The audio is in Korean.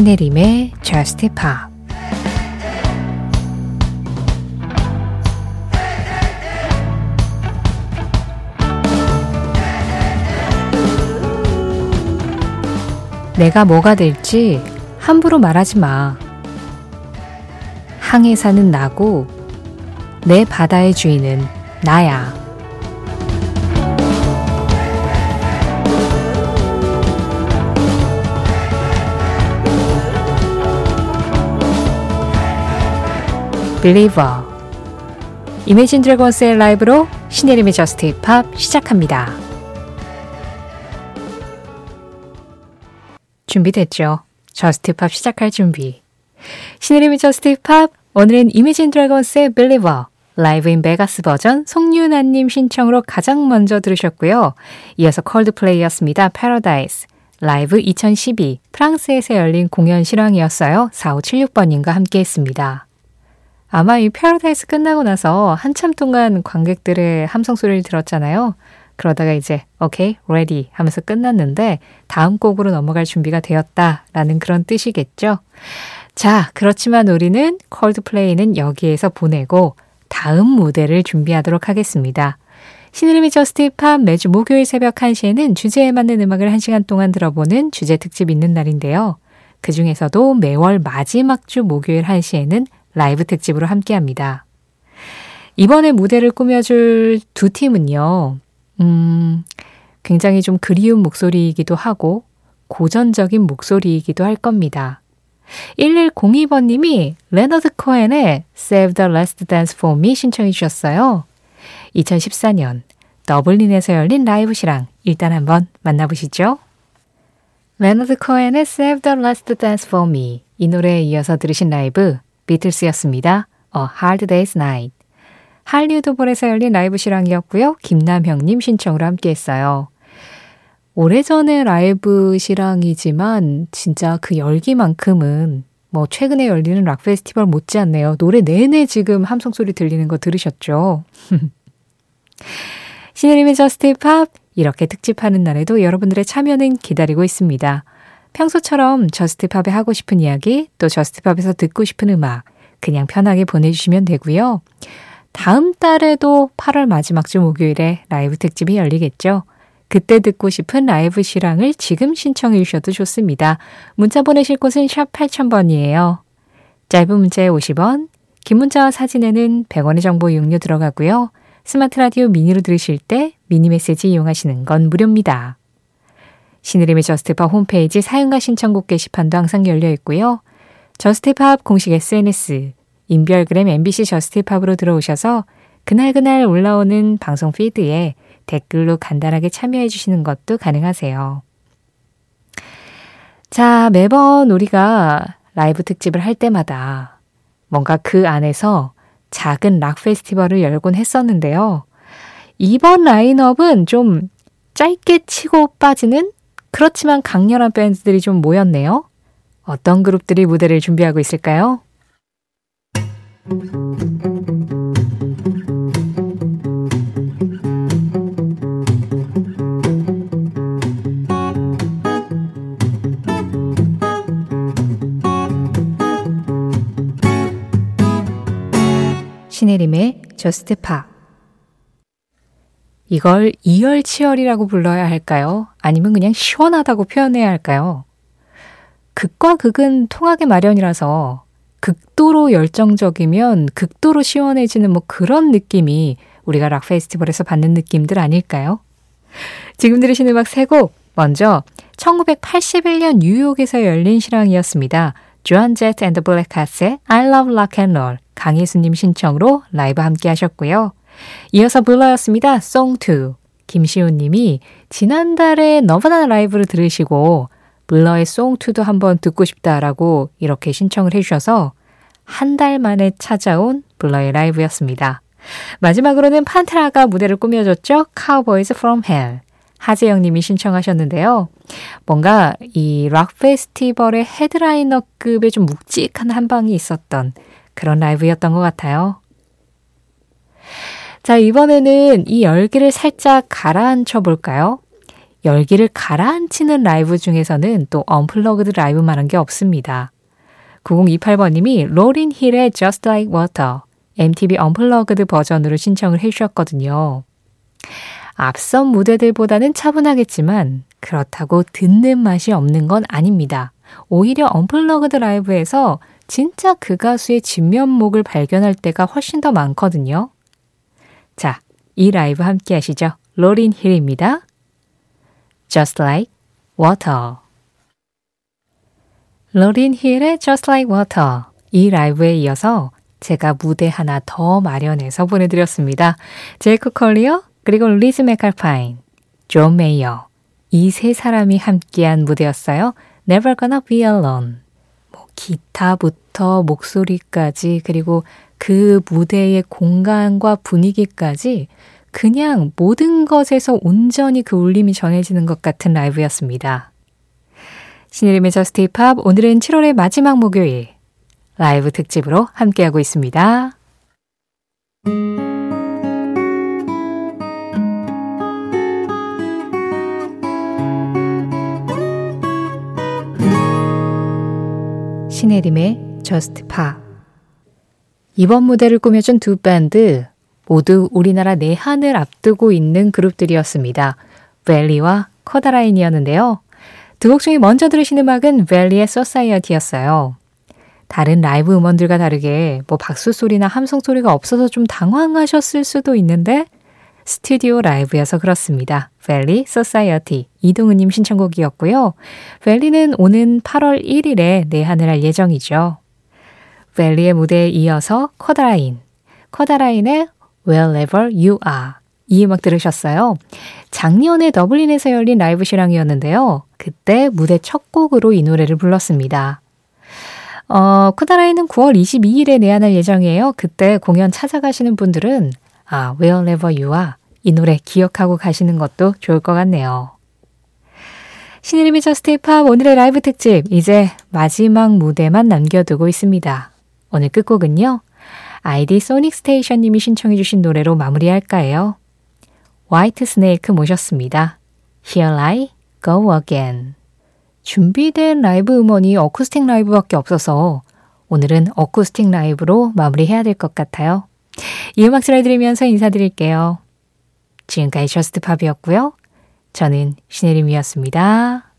신혜림의 Just Pop 내가 뭐가 될지 함부로 말하지 마. 항해 사는 나고 내 바다의 주인은 나야. Believer 이매진 드래곤스의 라이브로 신혜림의 JUST POP 시작합니다. 준비됐죠? JUST POP 시작할 준비. 신혜림의 JUST POP 오늘은 이매진 드래곤스의 Believer Live in Vegas 버전 송윤아님 신청으로 가장 먼저 들으셨고요. 이어서 콜드플레이였습니다. Paradise 라이브 2012 프랑스에서 열린 공연 실황이었어요. 4576번님과 함께 했습니다. 아마 이 패러다이스 끝나고 나서 한참 동안 관객들의 함성 소리를 들었잖아요. 그러다가 이제 오케이, ready 하면서 끝났는데 다음 곡으로 넘어갈 준비가 되었다라는 그런 뜻이겠죠. 자, 그렇지만 우리는 콜드플레이는 여기에서 보내고 다음 무대를 준비하도록 하겠습니다. 신의림의 힙합 매주 목요일 새벽 1시에는 주제에 맞는 음악을 1시간 동안 들어보는 주제 특집 있는 날인데요. 그 중에서도 매월 마지막 주 목요일 1시에는 라이브 특집으로 함께 합니다. 이번에 무대를 꾸며줄 두 팀은요, 음, 굉장히 좀 그리운 목소리이기도 하고 고전적인 목소리이기도 할 겁니다. 1102번님이 레너드 코엔의 Save the Last Dance for Me 신청해 주셨어요. 2014년 더블린에서 열린 라이브 실황 일단 한번 만나보시죠. 레너드 코엔의 Save the Last Dance for Me 이 노래에 이어서 들으신 라이브 비틀스였습니다. A Hard Day's Night. 할리우드 볼에서 열린 라이브 실황이었고요. 김남형님 신청으로 함께 했어요. 오래전에 라이브 실황이지만 진짜 그 열기만큼은 뭐 최근에 열리는 락 페스티벌 못지않네요. 노래 내내 지금 함성 소리 들리는 거 들으셨죠? 신혜림의 JUST POP 이렇게 특집하는 날에도 여러분들의 참여는 기다리고 있습니다. 평소처럼 JUST POP에 하고 싶은 이야기, 또 JUST POP에서 듣고 싶은 음악, 그냥 편하게 보내주시면 되고요. 다음 달에도 8월 마지막 주 목요일에 라이브 특집이 열리겠죠. 그때 듣고 싶은 라이브 실황을 지금 신청해 주셔도 좋습니다. 문자 보내실 곳은 샵 8000번이에요. 짧은 문자에 50원, 긴 문자와 사진에는 100원의 정보 이용료 들어가고요. 스마트 라디오 미니로 들으실 때 미니 메시지 이용하시는 건 무료입니다. 신혜림의 JUST POP 홈페이지 사연과 신청곡 게시판도 항상 열려 있고요. JUST POP 공식 SNS, 인별그램 MBC JUST POP으로 들어오셔서 그날그날 올라오는 방송 피드에 댓글로 간단하게 참여해 주시는 것도 가능하세요. 자, 매번 우리가 라이브 특집을 할 때마다 뭔가 그 안에서 작은 락 페스티벌을 열곤 했었는데요. 이번 라인업은 좀 짧게 치고 빠지는 그렇지만 강렬한 밴드들이 좀 모였네요. 어떤 그룹들이 무대를 준비하고 있을까요? 신혜림의 JUST POP 이걸 이열치열이라고 불러야 할까요? 아니면 그냥 시원하다고 표현해야 할까요? 극과 극은 통하게 마련이라서 극도로 열정적이면 극도로 시원해지는 뭐 그런 느낌이 우리가 락 페스티벌에서 받는 느낌들 아닐까요? 지금 들으신 음악 세 곡. 먼저 1981년 뉴욕에서 열린 실황이었습니다. 조안 제트 앤드 블랙하츠의 I Love Rock and Roll 강혜수님 신청으로 라이브 함께 하셨고요. 이어서 블러였습니다. Song 2. 김시훈 님이 지난달에 너바나 라이브를 들으시고 블러의 Song2도 한번 듣고 싶다라고 이렇게 신청을 해주셔서 한 달 만에 찾아온 블러의 라이브였습니다. 마지막으로는 판테라가 무대를 꾸며줬죠. Cowboys from Hell. 하재영 님이 신청하셨는데요. 뭔가 이 락 페스티벌의 headliner급의 좀 묵직한 한 방이 있었던 그런 라이브였던 것 같아요. 자, 이번에는 이 열기를 살짝 가라앉혀 볼까요? 열기를 가라앉히는 라이브 중에서는 또 unplugged 라이브만한 게 없습니다. 9028번님이 로린 힐의 Just Like Water MTV Unplugged 버전으로 신청을 해주셨거든요. 앞선 무대들보다는 차분하겠지만 그렇다고 듣는 맛이 없는 건 아닙니다. 오히려 unplugged 라이브에서 진짜 그 가수의 진면목을 발견할 때가 훨씬 더 많거든요. 자, 이 라이브 함께 하시죠. 로린 힐입니다. Just Like Water. 로린 힐의 Just Like Water. 이 라이브에 이어서 제가 무대 하나 더 마련해서 보내드렸습니다. 제이콥 콜리어, 그리고 리즈 맥칼파인, 존 메이어. 이 세 사람이 함께한 무대였어요. Never Gonna Be Alone. 뭐 기타부터 목소리까지 그리고 그 무대의 공간과 분위기까지 그냥 모든 것에서 온전히 그 울림이 전해지는 것 같은 라이브였습니다. 신혜림의 JUST POP 오늘은 7월의 마지막 목요일 라이브 특집으로 함께하고 있습니다. 신혜림의 JUST POP 이번 무대를 꾸며준 두 밴드 모두 우리나라 내한을 앞두고 있는 그룹들이었습니다. 밸리와 코다라인이었는데요. 두 곡 중에 먼저 들으신 음악은 밸리의 Society였어요. 다른 라이브 음원들과 다르게 뭐 박수 소리나 함성 소리가 없어서 좀 당황하셨을 수도 있는데 스튜디오 라이브여서 그렇습니다. 밸리 Society 이동은님 신청곡이었고요. 벨리는 오는 8월 1일에 내한을 할 예정이죠. 벨리의 무대에 이어서 커다라인, 커다라인의 Wherever You Are 이 음악 들으셨어요. 작년에 더블린에서 열린 라이브 실황이었는데요. 그때 무대 첫 곡으로 이 노래를 불렀습니다. 어, 쿠다라이는 9월 22일에 내한할 예정이에요. 그때 공연 찾아가시는 분들은 아, Wherever You Are 이 노래 기억하고 가시는 것도 좋을 것 같네요. 신혜림의 힙합 오늘의 라이브 특집 이제 마지막 무대만 남겨두고 있습니다. 오늘 끝곡은요. 아이디 소닉 스테이션님이 신청해 주신 노래로 마무리할까 해요. Whitesnake 모셨습니다. Here I go again. 준비된 라이브 음원이 어쿠스틱 라이브밖에 없어서 오늘은 어쿠스틱 라이브로 마무리해야 될 것 같아요. 이 음악 들려드리면서 인사드릴게요. 지금까지 저스트팝이었고요. 저는 신혜림이었습니다.